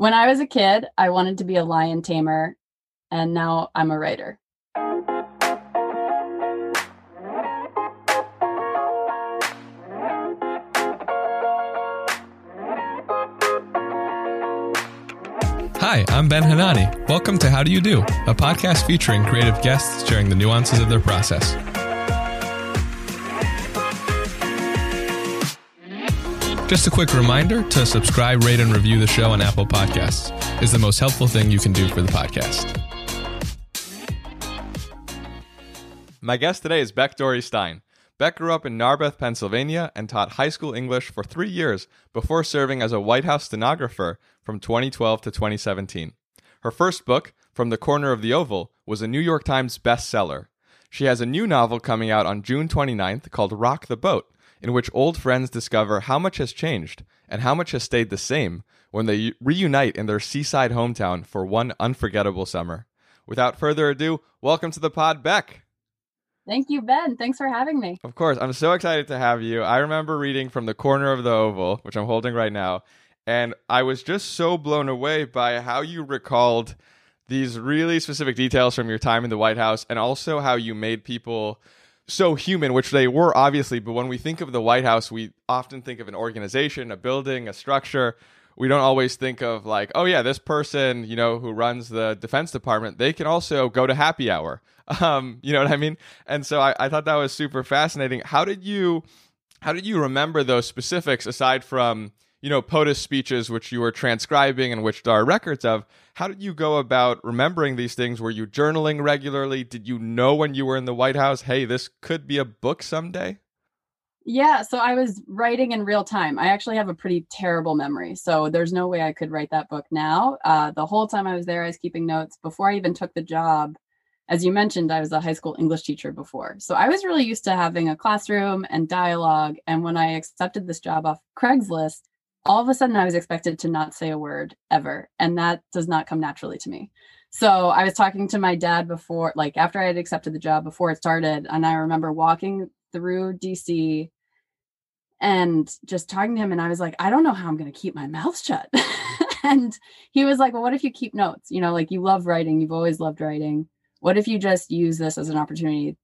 When I was a kid, I wanted to be a lion tamer, and now I'm a writer. Hi, I'm Ben Hanani. Welcome to How Do You Do, a podcast featuring creative guests sharing the nuances of their process. Just a quick reminder to subscribe, rate, and review the show on Apple Podcasts is the most helpful thing you can do for the podcast. My guest today is Beck Dorey-Stein. Beck grew up in Narberth, Pennsylvania, and taught high school English for three years before serving as a White House stenographer from 2012 to 2017. Her first book, From the Corner of the Oval, was a New York Times bestseller. She has a new novel coming out on June 29th called Rock the Boat, in which old friends discover how much has changed and how much has stayed the same when they reunite in their seaside hometown for one unforgettable summer. Without further ado, welcome to the pod, Beck. Thank you, Ben. Thanks for having me. Of course. I'm so excited to have you. I remember reading from the corner of the oval, which I'm holding right now, and I was just so blown away by how you recalled these really specific details from your time in the White House and also how you made people so human, which they were obviously. But when we think of the White House, we often think of an organization, a building, a structure. We don't always think of like, oh yeah, this person, you know, who runs the Defense Department, they can also go to happy hour. Um, you know what I mean? And so I, I thought that was super fascinating. How did you, how did you remember those specifics aside from you know, POTUS speeches, which you were transcribing and which there are records of. How did you go about remembering these things? Were you journaling regularly? Did you know when you were in the White House, hey, this could be a book someday? Yeah, so I was writing in real time. I actually have a pretty terrible memory, so there's no way I could write that book now. Uh, the whole time I was there, I was keeping notes. Before I even took the job, as you mentioned, I was a high school English teacher before. So I was really used to having a classroom and dialogue. And when I accepted this job off Craigslist, all of a sudden I was expected to not say a word ever. And that does not come naturally to me. So I was talking to my dad before, like after I had accepted the job before it started. And I remember walking through DC and just talking to him. And I was like, I don't know how I'm going to keep my mouth shut. and he was like, Well, what if you keep notes? You know, like you love writing, you've always loved writing. What if you just use this as an opportunity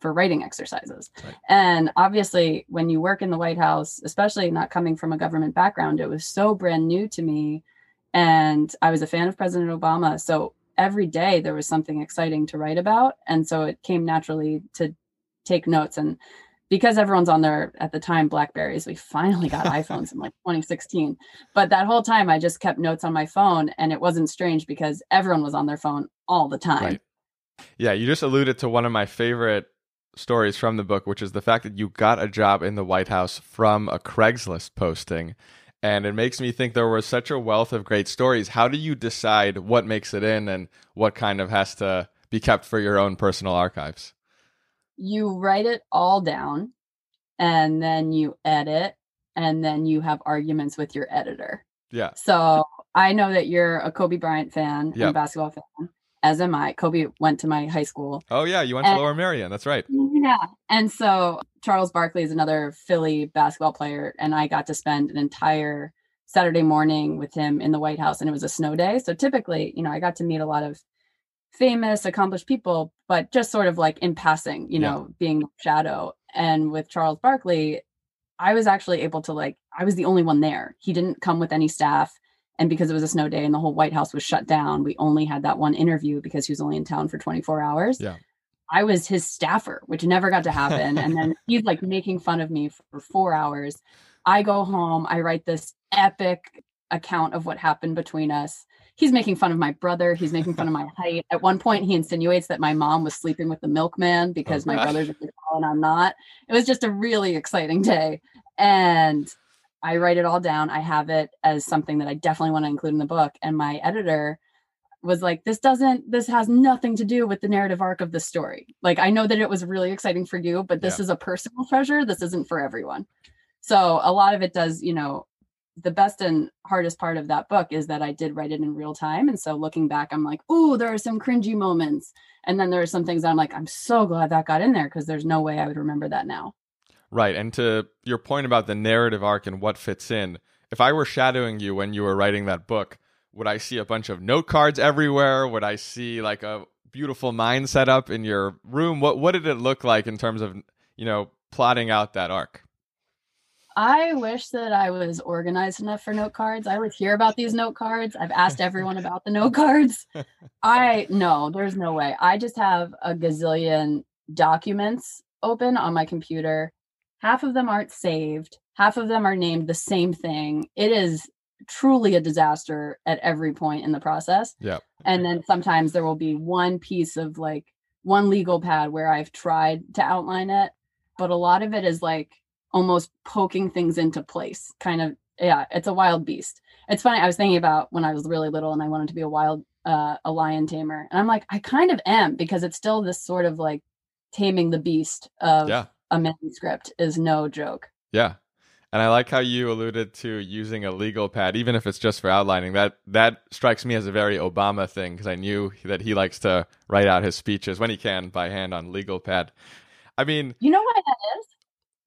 for writing exercises. Right. And obviously, when you work in the White House, especially not coming from a government background, it was so brand new to me. And I was a fan of President Obama. So every day there was something exciting to write about. And so it came naturally to take notes. And because everyone's on their, at the time, Blackberries, we finally got iPhones in like 2016. But that whole time, I just kept notes on my phone. And it wasn't strange because everyone was on their phone all the time. Right. Yeah, you just alluded to one of my favorite stories from the book, which is the fact that you got a job in the White House from a Craigslist posting. And it makes me think there was such a wealth of great stories. How do you decide what makes it in and what kind of has to be kept for your own personal archives? You write it all down and then you edit and then you have arguments with your editor. Yeah. So I know that you're a Kobe Bryant fan yep. and basketball fan as am I. Kobe went to my high school. Oh yeah, you went and, to Lower Merion. That's right. Yeah, and so Charles Barkley is another Philly basketball player, and I got to spend an entire Saturday morning with him in the White House, and it was a snow day. So typically, you know, I got to meet a lot of famous, accomplished people, but just sort of like in passing, you know, yeah. being shadow. And with Charles Barkley, I was actually able to like, I was the only one there. He didn't come with any staff and because it was a snow day and the whole White House was shut down, we only had that one interview because he was only in town for 24 hours. Yeah. I was his staffer, which never got to happen. and then he's like making fun of me for four hours. I go home, I write this epic account of what happened between us. He's making fun of my brother. He's making fun of my height. At one point, he insinuates that my mom was sleeping with the milkman because oh, my brother's a and I'm not. It was just a really exciting day. And I write it all down. I have it as something that I definitely want to include in the book. And my editor was like, this doesn't, this has nothing to do with the narrative arc of the story. Like, I know that it was really exciting for you, but this yeah. is a personal treasure. This isn't for everyone. So a lot of it does, you know, the best and hardest part of that book is that I did write it in real time. And so looking back, I'm like, oh, there are some cringy moments. And then there are some things I'm like, I'm so glad that got in there because there's no way I would remember that now. Right. And to your point about the narrative arc and what fits in, if I were shadowing you when you were writing that book, would I see a bunch of note cards everywhere? Would I see like a beautiful mind set up in your room? What what did it look like in terms of you know plotting out that arc? I wish that I was organized enough for note cards. I would hear about these note cards. I've asked everyone about the note cards. I no, there's no way. I just have a gazillion documents open on my computer. Half of them aren't saved. Half of them are named the same thing. It is truly a disaster at every point in the process. Yeah. And then sometimes there will be one piece of like one legal pad where I've tried to outline it, but a lot of it is like almost poking things into place. Kind of yeah, it's a wild beast. It's funny. I was thinking about when I was really little and I wanted to be a wild uh, a lion tamer, and I'm like, I kind of am because it's still this sort of like taming the beast of Yeah. A manuscript is no joke. Yeah. And I like how you alluded to using a legal pad, even if it's just for outlining. That that strikes me as a very Obama thing because I knew that he likes to write out his speeches when he can by hand on legal pad. I mean, You know why that is?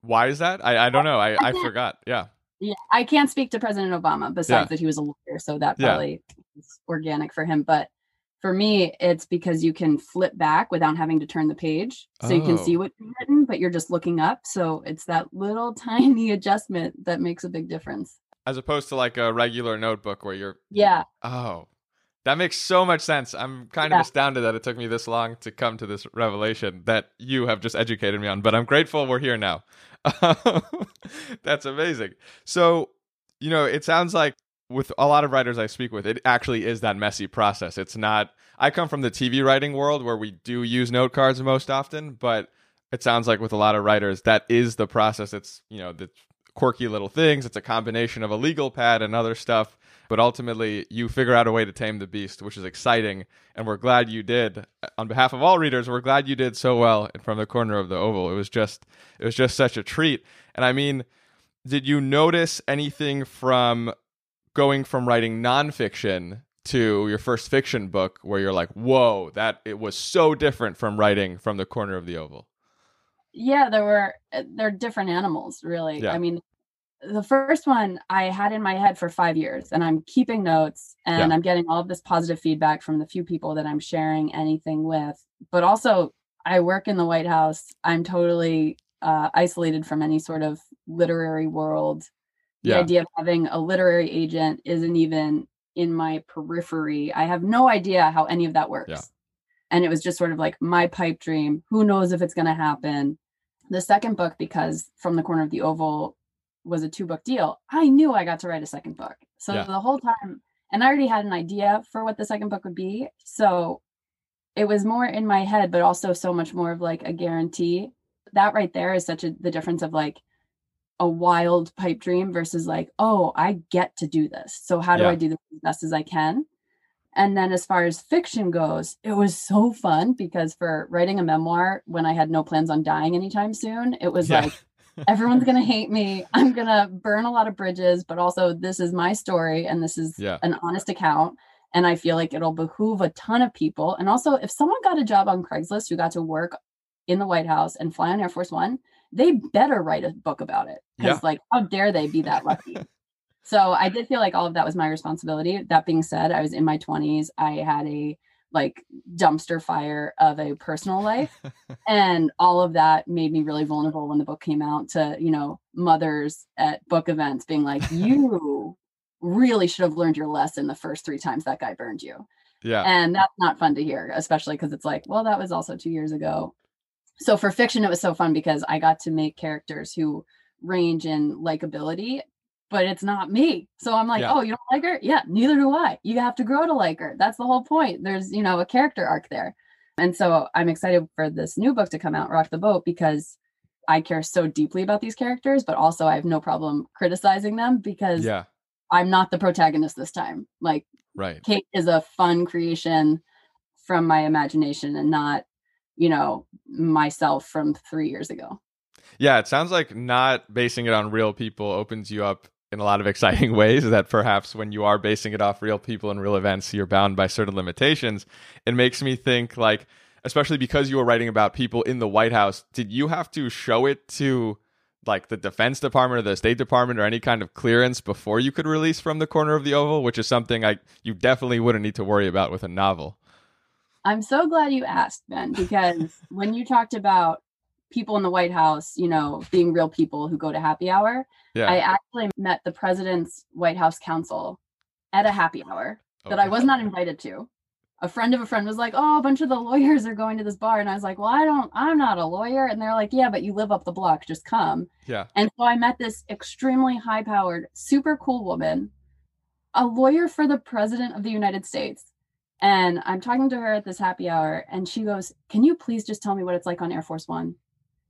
why is that? I, I don't know. I, I forgot. Yeah. Yeah, I can't speak to President Obama besides Yeah. that he was a lawyer, so that Yeah. probably is organic for him. But for me, it's because you can flip back without having to turn the page, so you can Oh. see what's written, but you're just looking up. So it's that little tiny adjustment that makes a big difference. As opposed to like a regular notebook where you're Yeah, Oh, that makes so much sense. I'm kind of Yeah. astounded that it took me this long to come to this revelation that you have just educated me on, but I'm grateful we're here now. That's amazing. So, you know, it sounds like with a lot of writers I speak with, it actually is that messy process. It's not, I come from the TV writing world where we do use note cards most often, but it sounds like with a lot of writers, that is the process. It's, you know, the quirky little things. It's a combination of a legal pad and other stuff but ultimately you figure out a way to tame the beast, which is exciting. And we're glad you did. On behalf of all readers, we're glad you did so well from the corner of the oval. It was just it was just such a treat. And I mean, did you notice anything from going from writing nonfiction to your first fiction book where you're like, whoa, that it was so different from writing from the corner of the oval? yeah, there were uh, they're different animals, really. Yeah. I mean, the first one I had in my head for five years, and I'm keeping notes, and Yeah. I'm getting all of this positive feedback from the few people that I'm sharing anything with. But also, I work in the White House. I'm totally uh, isolated from any sort of literary world. The Yeah. idea of having a literary agent isn't even in my periphery. I have no idea how any of that works. Yeah. And it was just sort of like my pipe dream. Who knows if it's going to happen? The second book, because From the Corner of the Oval was a two book deal, I knew I got to write a second book. So Yeah. the whole time, and I already had an idea for what the second book would be. So it was more in my head, but also so much more of like a guarantee. That right there is such a the difference of like a wild pipe dream versus like, oh, I get to do this. So how do Yeah. I do this as best as I can? And then as far as fiction goes, it was so fun because for writing a memoir when I had no plans on dying anytime soon, it was Yeah. like everyone's going to hate me. I'm going to burn a lot of bridges, but also this is my story and this is Yeah. an honest account. And I feel like it'll behoove a ton of people. And also, if someone got a job on Craigslist who got to work in the White House and fly on Air Force One, they better write a book about it. Because, Yeah. like, how dare they be that lucky? so I did feel like all of that was my responsibility. That being said, I was in my 20s. I had a like dumpster fire of a personal life and all of that made me really vulnerable when the book came out to you know mothers at book events being like you really should have learned your lesson the first three times that guy burned you yeah. and that's not fun to hear especially because it's like well that was also two years ago so for fiction it was so fun because i got to make characters who range in likability but it's not me. So i'm like Yeah. oh you don't like her? Yeah neither do i. You have to grow to like her. That's the whole point. There's you know a character arc there. And so i'm excited for this new book to come out rock the boat because i care so deeply about these characters but also i have no problem criticizing them because yeah. i'm not the protagonist this time. Like Right. Kate is a fun creation from my imagination and not, you know, myself from three years ago. Yeah, it sounds like not basing it on real people opens you up in a lot of exciting ways that perhaps when you are basing it off real people and real events, you're bound by certain limitations. It makes me think like especially because you were writing about people in the White House, did you have to show it to like the Defense Department or the State Department or any kind of clearance before you could release from the corner of the oval, which is something I you definitely wouldn't need to worry about with a novel. I'm so glad you asked, Ben, because when you talked about people in the White House, you know, being real people who go to happy hour, yeah. I actually met the president's White House counsel at a happy hour oh, that I was not invited to a friend of a friend was like, "Oh, a bunch of the lawyers are going to this bar," and I was like, "Well, I don't. I'm not a lawyer." And they're like, "Yeah, but you live up the block. Just come." Yeah. And so I met this extremely high-powered, super cool woman, a lawyer for the president of the United States. And I'm talking to her at this happy hour, and she goes, "Can you please just tell me what it's like on Air Force One?"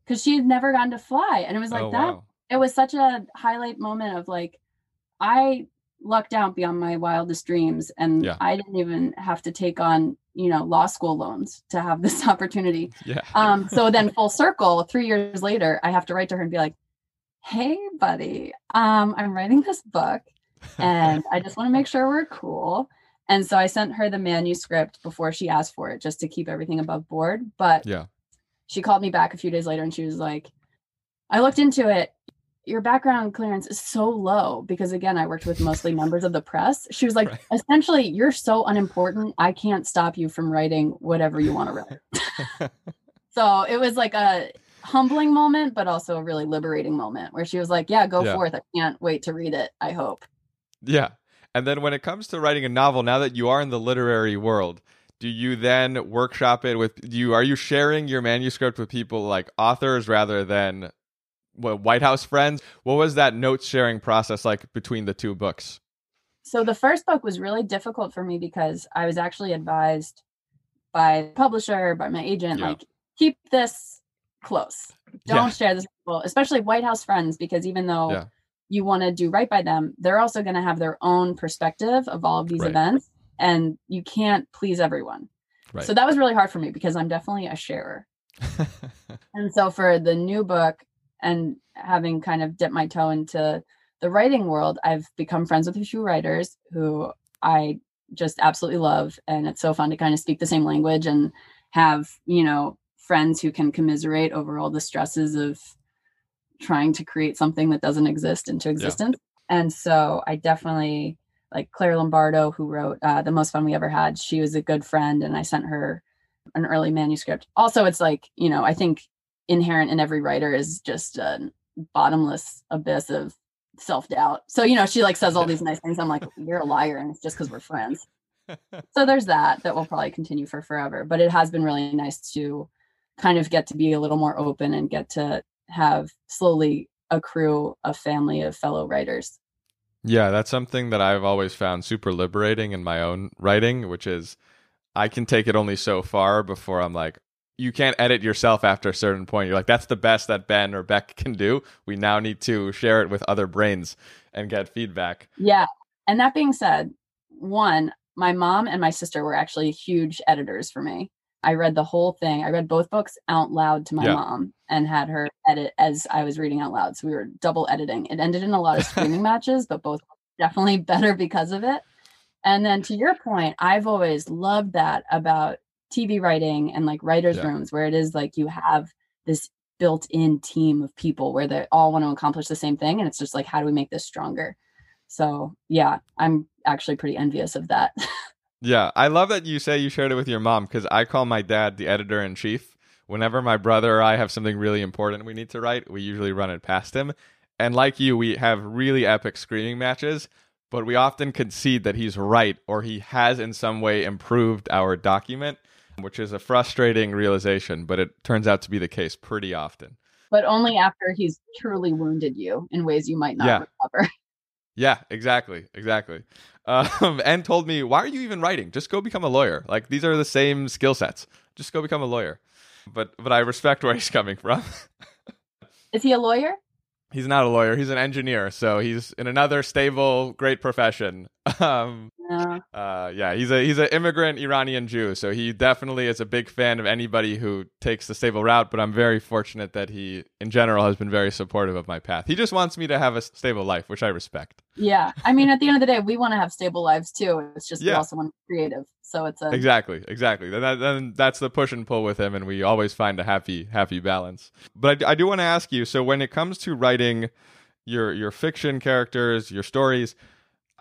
Because she had never gotten to fly, and it was like oh, that. Wow. It was such a highlight moment of like, I lucked out beyond my wildest dreams and yeah. i didn't even have to take on you know law school loans to have this opportunity yeah um so then full circle three years later i have to write to her and be like hey buddy um i'm writing this book and i just want to make sure we're cool and so i sent her the manuscript before she asked for it just to keep everything above board. But yeah. she called me back a few days later and she was like i looked into it. Your background clearance is so low because again i worked with mostly members of the press. She was like right. essentially you're so unimportant. I can't stop you from writing whatever you want to write. So it was like a humbling moment but also a really liberating moment where she was like yeah go yeah. forth. I can't wait to read it. I hope. Yeah and then when it comes to writing a novel now that you are in the literary world do you then workshop it with you are you sharing your manuscript with people like authors rather than what, White House friends. What was that note sharing process like between the two books? So the first book was really difficult for me because I was actually advised by the publisher, by my agent, yeah. like keep this close. Don't yeah. share this with people, especially White House friends, because even though yeah. You want to do right by them, they're also going to have their own perspective of all of these right. events, and you can't please everyone. Right. So that was really hard for me because I'm definitely a sharer. and so for the new book, and having kind of dipped my toe into the writing world, I've become friends with a few writers who I just absolutely love. And it's so fun to kind of speak the same language and have, you know, friends who can commiserate over all the stresses of trying to create something that doesn't exist into existence. Yeah. And so I definitely like Claire Lombardo, who wrote uh, The Most Fun We Ever Had. She was a good friend, and I sent her an early manuscript. Also, it's like, you know, I think inherent in every writer is just a bottomless abyss of self doubt. So, you know, she like says all these nice things. I'm like, you're a liar. And it's just because we're friends. so there's that, that will probably continue for forever. But it has been really nice to kind of get to be a little more open and get to have slowly accrue a family of fellow writers. Yeah, that's something that I've always found super liberating in my own writing, which is I can take it only so far before I'm like, you can't edit yourself after a certain point. You're like, that's the best that Ben or Beck can do. We now need to share it with other brains and get feedback. Yeah. And that being said, one, my mom and my sister were actually huge editors for me. I read the whole thing. I read both books out loud to my yeah. mom and had her edit as I was reading out loud. So we were double editing. It ended in a lot of screaming matches, but both definitely better because of it. And then to your point, I've always loved that about TV writing and like writers' yeah. rooms where it is like you have this built in team of people where they all want to accomplish the same thing. And it's just like, how do we make this stronger? So, yeah, I'm actually pretty envious of that. yeah, I love that you say you shared it with your mom because I call my dad the editor in chief. Whenever my brother or I have something really important we need to write, we usually run it past him. And like you, we have really epic screaming matches, but we often concede that he's right or he has in some way improved our document which is a frustrating realization, but it turns out to be the case pretty often. But only after he's truly wounded you in ways you might not yeah. recover. Yeah, exactly, exactly. Um, and told me, "Why are you even writing? Just go become a lawyer. Like these are the same skill sets. Just go become a lawyer." But but I respect where he's coming from. is he a lawyer? He's not a lawyer. He's an engineer. So he's in another stable, great profession. Um, Yeah. Uh, yeah, he's a he's an immigrant Iranian Jew, so he definitely is a big fan of anybody who takes the stable route. But I'm very fortunate that he, in general, has been very supportive of my path. He just wants me to have a stable life, which I respect. Yeah, I mean, at the end of the day, we want to have stable lives too. It's just we also want to be creative. So it's a Exactly, exactly. Then, that, then that's the push and pull with him, and we always find a happy happy balance. But I, I do want to ask you. So when it comes to writing your your fiction characters, your stories.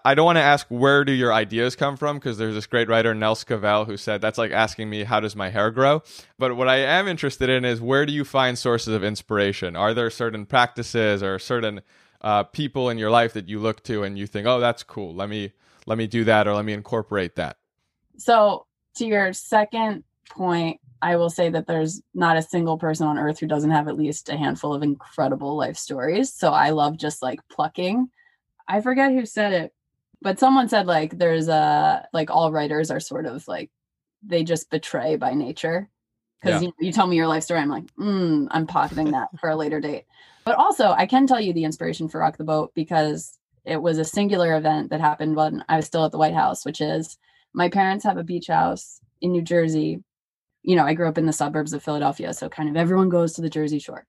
I don't want to ask where do your ideas come from because there's this great writer Nels Cavell who said that's like asking me how does my hair grow. But what I am interested in is where do you find sources of inspiration? Are there certain practices or certain uh, people in your life that you look to and you think, oh, that's cool. Let me let me do that or let me incorporate that. So, to your second point, I will say that there's not a single person on earth who doesn't have at least a handful of incredible life stories. So, I love just like plucking. I forget who said it, but someone said like there's a like all writers are sort of like they just betray by nature. Because Yeah. you, you tell me your life story, I'm like, mm, I'm pocketing that for a later date. But also, I can tell you the inspiration for Rock the Boat because it was a singular event that happened when I was still at the White House, which is my parents have a beach house in New Jersey. You know, I grew up in the suburbs of Philadelphia, so kind of everyone goes to the Jersey Shore.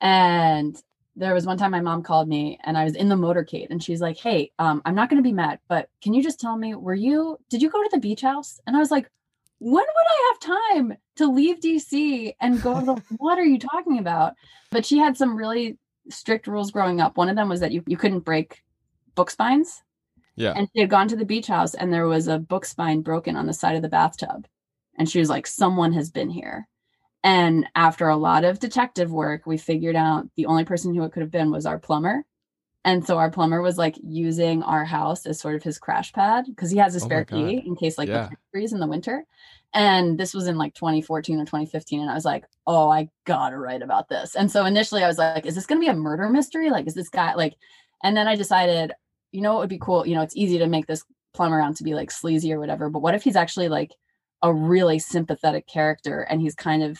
And there was one time my mom called me and I was in the motorcade and she's like, Hey, um, I'm not going to be mad, but can you just tell me, were you, did you go to the beach house? And I was like, when would I have time to leave DC and go to the, what are you talking about? But she had some really strict rules growing up. One of them was that you, you couldn't break book spines. Yeah. And she had gone to the beach house and there was a book spine broken on the side of the bathtub. And she was like, someone has been here. And after a lot of detective work, we figured out the only person who it could have been was our plumber. And so our plumber was like using our house as sort of his crash pad because he has a Oh spare key in case like Yeah. the freeze in the winter. And this was in like 2014 or 2015. And I was like, oh, I gotta write about this. And so initially I was like, is this gonna be a murder mystery? Like, is this guy like, and then I decided, you know, it would be cool? You know, it's easy to make this plumber out to be like sleazy or whatever, but what if he's actually like a really sympathetic character and he's kind of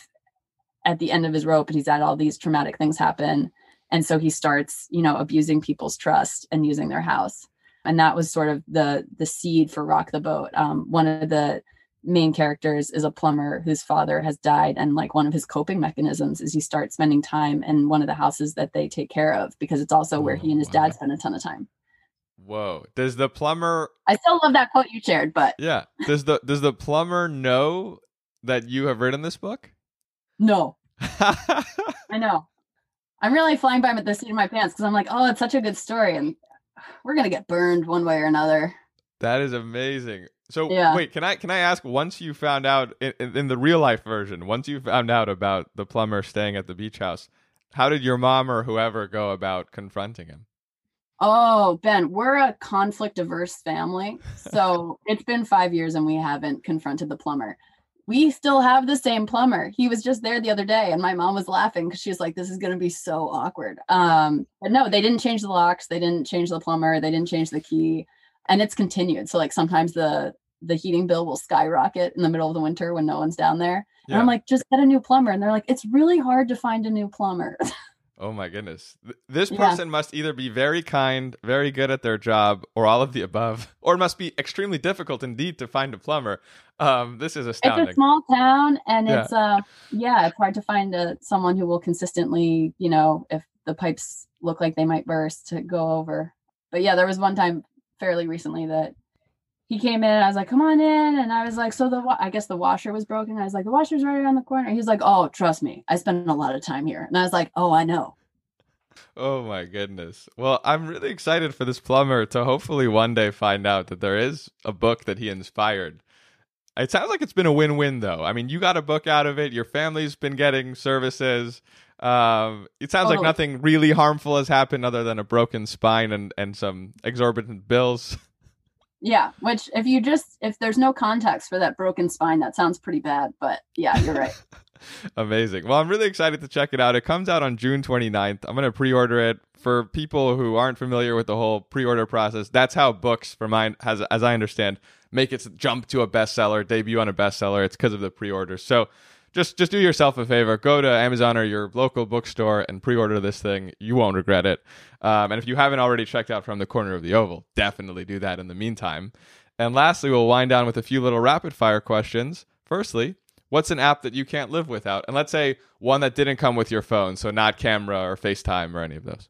at the end of his rope and he's had all these traumatic things happen and so he starts you know abusing people's trust and using their house and that was sort of the the seed for rock the boat um, one of the main characters is a plumber whose father has died and like one of his coping mechanisms is he starts spending time in one of the houses that they take care of because it's also where he and his Oh, dad spend a ton of time Whoa. Does the plumber i still love that quote you shared but Yeah. Does the does the plumber know that you have written this book? No I know. I'm really flying by with the seat of my pants because I'm like, oh, it's such a good story, and we're gonna get burned one way or another. that is amazing. So Yeah. wait, can I can I ask once you found out in, in, the real life version, once you found out about the plumber staying at the beach house, how did your mom or whoever go about confronting him? Oh, Ben, we're a conflict averse family, so it's been five years and we haven't confronted the plumber. We still have the same plumber. He was just there the other day, and my mom was laughing because she was like, "This is going to be so awkward." Um, but no, they didn't change the locks. They didn't change the plumber. They didn't change the key, and it's continued. So like sometimes the the heating bill will skyrocket in the middle of the winter when no one's down there. And I'm like, just get a new plumber. And they're like, it's really hard to find a new plumber. Oh my goodness. Th- This Yeah. person must either be very kind, very good at their job, or all of the above, or it must be extremely difficult indeed to find a plumber. Um, this is astounding. it's a small town and Yeah. it's uh yeah, it's hard to find a, someone who will consistently, you know, if the pipes look like they might burst to go over. But yeah, there was one time fairly recently that he came in and I was like, come on in. And I was like, so the, wa- I guess the washer was broken. I was like, the washer's right around the corner. He's like, oh, trust me. I spend a lot of time here. And I was like, oh, I know. Oh my goodness. Well, I'm really excited for this plumber to hopefully one day find out that there is a book that he inspired. It sounds like it's been a win-win though. I mean, you got a book out of it, your family's been getting services. Um, it sounds like nothing really harmful has happened other than a broken spine and and some exorbitant bills. Yeah, which if you just if there's no context for that broken spine, that sounds pretty bad. But yeah, you're right. Amazing. Well, I'm really excited to check it out. It comes out on June 29th. I'm going to pre-order it. For people who aren't familiar with the whole pre-order process, that's how books, for mine, has, as I understand, make its jump to a bestseller, debut on a bestseller. It's because of the pre-order. So just just do yourself a favor. Go to Amazon or your local bookstore and pre-order this thing. You won't regret it. Um, and if you haven't already checked out From the Corner of the Oval, definitely do that in the meantime. And lastly, we'll wind down with a few little rapid fire questions. Firstly, what's an app that you can't live without? And let's say one that didn't come with your phone, so not camera or FaceTime or any of those.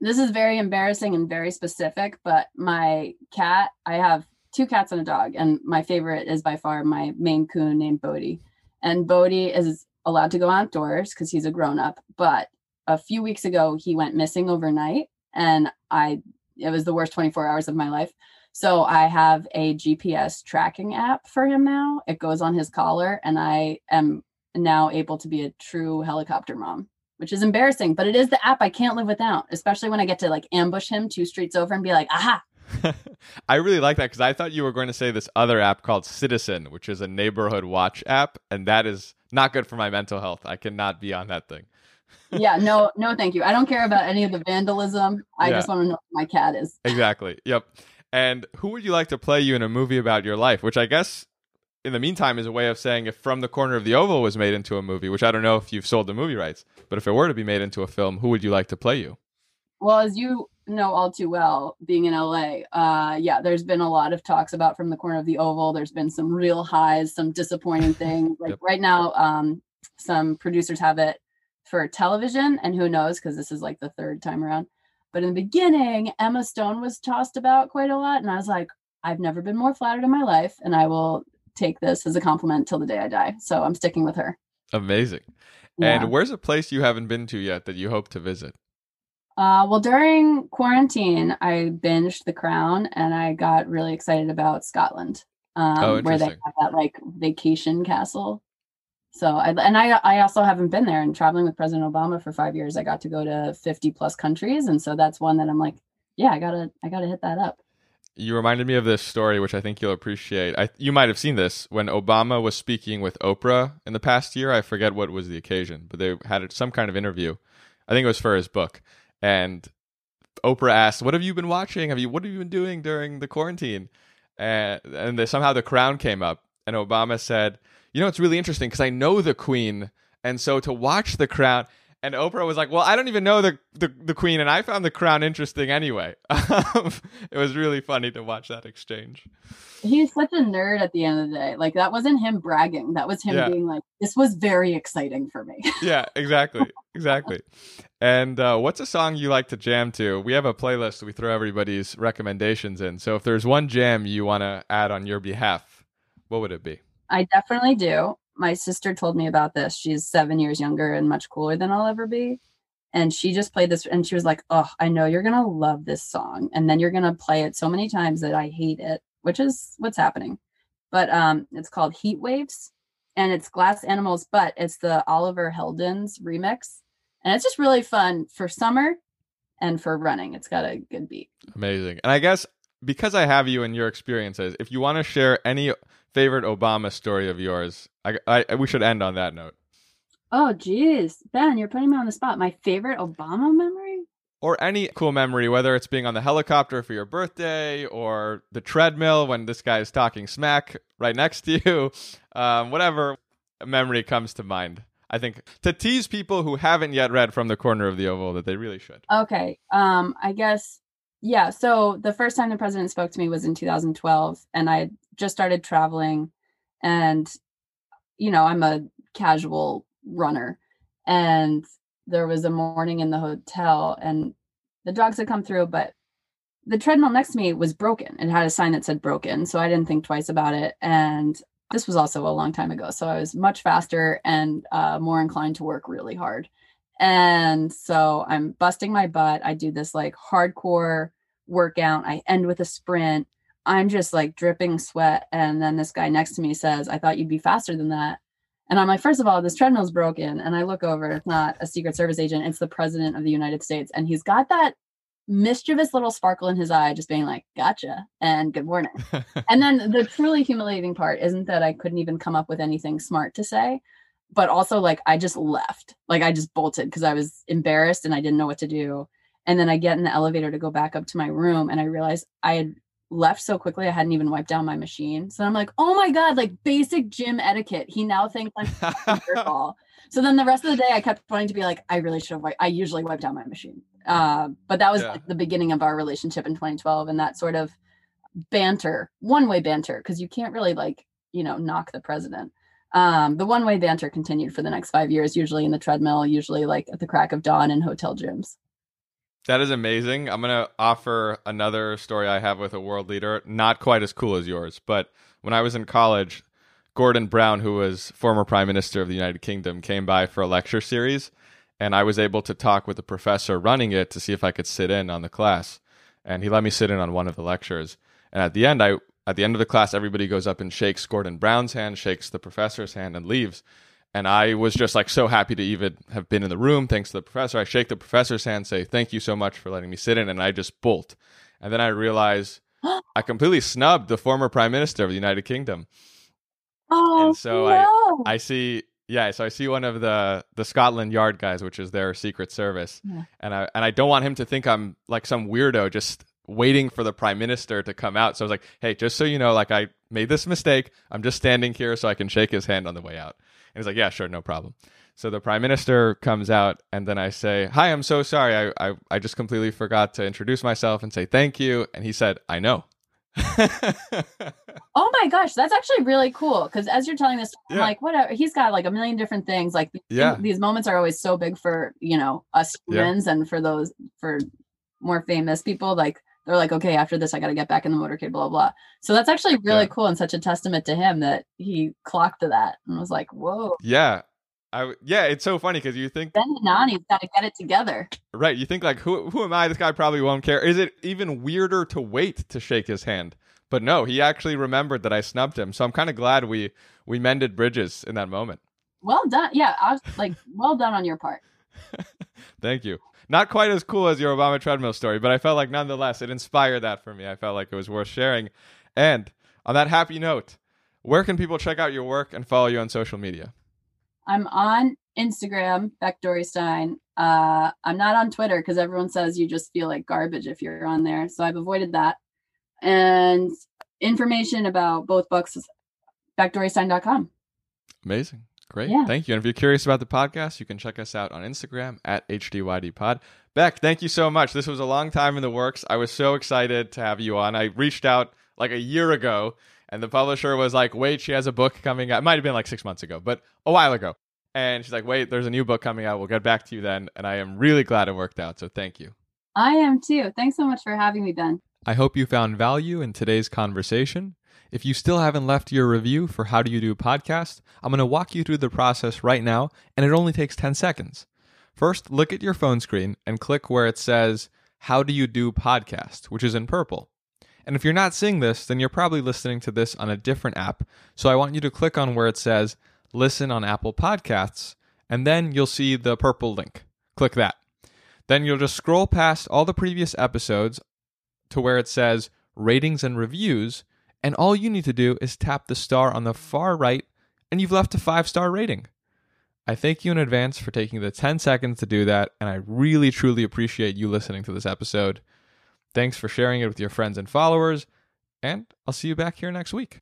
This is very embarrassing and very specific, but my cat, I have two cats and a dog, and my favorite is by far my Maine Coon named Bodie. And Bodhi is allowed to go outdoors because he's a grown up, but a few weeks ago he went missing overnight, and I it was the worst 24 hours of my life. So I have a GPS tracking app for him now. It goes on his collar, and I am now able to be a true helicopter mom, which is embarrassing, but it is the app I can't live without, especially when I get to like ambush him two streets over and be like, aha. I really like that because I thought you were going to say this other app called Citizen, which is a neighborhood watch app, and that is not good for my mental health. I cannot be on that thing. yeah, no, no, thank you. I don't care about any of the vandalism. I yeah. just want to know where my cat is. Exactly. Yep. And who would you like to play you in a movie about your life? Which I guess, in the meantime, is a way of saying if From the Corner of the Oval was made into a movie, which I don't know if you've sold the movie rights, but if it were to be made into a film, who would you like to play you? Well, as you know all too well, being in LA, uh, yeah, there's been a lot of talks about From the Corner of the Oval. There's been some real highs, some disappointing things. Like yep. right now, um, some producers have it for television, and who knows, because this is like the third time around but in the beginning, Emma Stone was tossed about quite a lot. And I was like, I've never been more flattered in my life. And I will take this as a compliment till the day I die. So I'm sticking with her. Amazing. Yeah. And where's a place you haven't been to yet that you hope to visit? Uh, well, during quarantine, I binged The Crown and I got really excited about Scotland, um, oh, where they have that like vacation castle. So I and I I also haven't been there and traveling with President Obama for 5 years I got to go to 50 plus countries and so that's one that I'm like yeah, I got to I got to hit that up. You reminded me of this story which I think you'll appreciate. I you might have seen this when Obama was speaking with Oprah in the past year. I forget what was the occasion, but they had some kind of interview. I think it was for his book and Oprah asked, "What have you been watching? Have you what have you been doing during the quarantine?" And, and they, somehow the crown came up and Obama said, you know, it's really interesting because I know the queen. And so to watch the crown, and Oprah was like, "Well, I don't even know the the, the queen, and I found the crown interesting anyway." it was really funny to watch that exchange. He's such a nerd at the end of the day. Like that wasn't him bragging. That was him yeah. being like, "This was very exciting for me." yeah, exactly, exactly. And uh, what's a song you like to jam to? We have a playlist we throw everybody's recommendations in. So if there's one jam you want to add on your behalf, what would it be? I definitely do. My sister told me about this. She's seven years younger and much cooler than I'll ever be. And she just played this and she was like, Oh, I know you're going to love this song. And then you're going to play it so many times that I hate it, which is what's happening. But um, it's called Heat Waves and it's Glass Animals, but it's the Oliver Heldens remix. And it's just really fun for summer and for running. It's got a good beat. Amazing. And I guess because I have you and your experiences, if you want to share any favorite Obama story of yours? I, I we should end on that note. Oh, geez, Ben, you're putting me on the spot. My favorite Obama memory, or any cool memory, whether it's being on the helicopter for your birthday or the treadmill when this guy is talking smack right next to you, um, whatever memory comes to mind. I think to tease people who haven't yet read from the corner of the oval that they really should. Okay, um, I guess yeah. So the first time the president spoke to me was in 2012, and I just started traveling and you know i'm a casual runner and there was a morning in the hotel and the dogs had come through but the treadmill next to me was broken it had a sign that said broken so i didn't think twice about it and this was also a long time ago so i was much faster and uh, more inclined to work really hard and so i'm busting my butt i do this like hardcore workout i end with a sprint I'm just like dripping sweat. And then this guy next to me says, I thought you'd be faster than that. And I'm like, first of all, this treadmill's broken. And I look over, it's not a Secret Service agent, it's the president of the United States. And he's got that mischievous little sparkle in his eye, just being like, gotcha and good morning. and then the truly humiliating part isn't that I couldn't even come up with anything smart to say, but also like I just left. Like I just bolted because I was embarrassed and I didn't know what to do. And then I get in the elevator to go back up to my room and I realized I had left so quickly I hadn't even wiped down my machine. So I'm like, oh my God, like basic gym etiquette. He now thinks I'm call. So then the rest of the day I kept wanting to be like, I really should have wiped, I usually wipe down my machine. Uh, but that was yeah. like the beginning of our relationship in 2012. And that sort of banter, one way banter, because you can't really like, you know, knock the president. Um, the one way banter continued for the next five years, usually in the treadmill, usually like at the crack of dawn in hotel gyms. That is amazing. I'm going to offer another story I have with a world leader, not quite as cool as yours, but when I was in college, Gordon Brown, who was former prime minister of the United Kingdom, came by for a lecture series, and I was able to talk with the professor running it to see if I could sit in on the class, and he let me sit in on one of the lectures. And at the end, I at the end of the class, everybody goes up and shakes Gordon Brown's hand, shakes the professor's hand, and leaves. And I was just like so happy to even have been in the room. Thanks to the professor. I shake the professor's hand, say, Thank you so much for letting me sit in. And I just bolt. And then I realize I completely snubbed the former prime minister of the United Kingdom. Oh, and so no. I, I see, yeah, so I see one of the the Scotland Yard guys, which is their secret service, Yeah. and I and I don't want him to think I'm like some weirdo just waiting for the prime minister to come out. So I was like, hey, just so you know, like I made this mistake. I'm just standing here so I can shake his hand on the way out. And he's like, yeah, sure, no problem. So the prime minister comes out, and then I say, hi, I'm so sorry. I I, I just completely forgot to introduce myself and say thank you. And he said, I know. Oh my gosh, that's actually really cool. Because as you're telling this, I'm Yeah. like, whatever. He's got like a million different things. Like, Yeah. these moments are always so big for you know us Yeah. humans, and for those for more famous people. Like, they're like, okay, after this, I got to get back in the motorcade, blah blah. So that's actually really Yeah. cool and such a testament to him that he clocked to that and was like, whoa. yeah. I, w- yeah, it's so funny because you think Ben Hanani's got to get it together. Right. You think like who who am I? This guy probably won't care. Is it even weirder to wait to shake his hand? But no, he actually remembered that I snubbed him. So I'm kind of glad we we mended bridges in that moment. Well done. Yeah, I was like, well done on your part. Thank you. Not quite as cool as your Obama treadmill story, but I felt like nonetheless it inspired that for me. I felt like it was worth sharing. And on that happy note, where can people check out your work and follow you on social media? I'm on Instagram, Beck Dorey-Stein. Uh, I'm not on Twitter because everyone says you just feel like garbage if you're on there. So I've avoided that. And information about both books, beckdoreystein.com. Amazing. Great. Yeah. Thank you. And if you're curious about the podcast, you can check us out on Instagram at HDYDPod. Beck, thank you so much. This was a long time in the works. I was so excited to have you on. I reached out like a year ago, and the publisher was like, wait, she has a book coming out. It might have been like six months ago, but a while ago. And she's like, wait, there's a new book coming out. We'll get back to you then. And I am really glad it worked out. So thank you. I am too. Thanks so much for having me, Ben. I hope you found value in today's conversation. If you still haven't left your review for How Do You Do Podcast, I'm going to walk you through the process right now, and it only takes 10 seconds. First, look at your phone screen and click where it says How Do You Do Podcast, which is in purple. And if you're not seeing this, then you're probably listening to this on a different app. So I want you to click on where it says Listen on Apple Podcasts, and then you'll see the purple link. Click that. Then you'll just scroll past all the previous episodes to where it says ratings and reviews, and all you need to do is tap the star on the far right, and you've left a five star rating. I thank you in advance for taking the 10 seconds to do that, and I really truly appreciate you listening to this episode. Thanks for sharing it with your friends and followers, and I'll see you back here next week.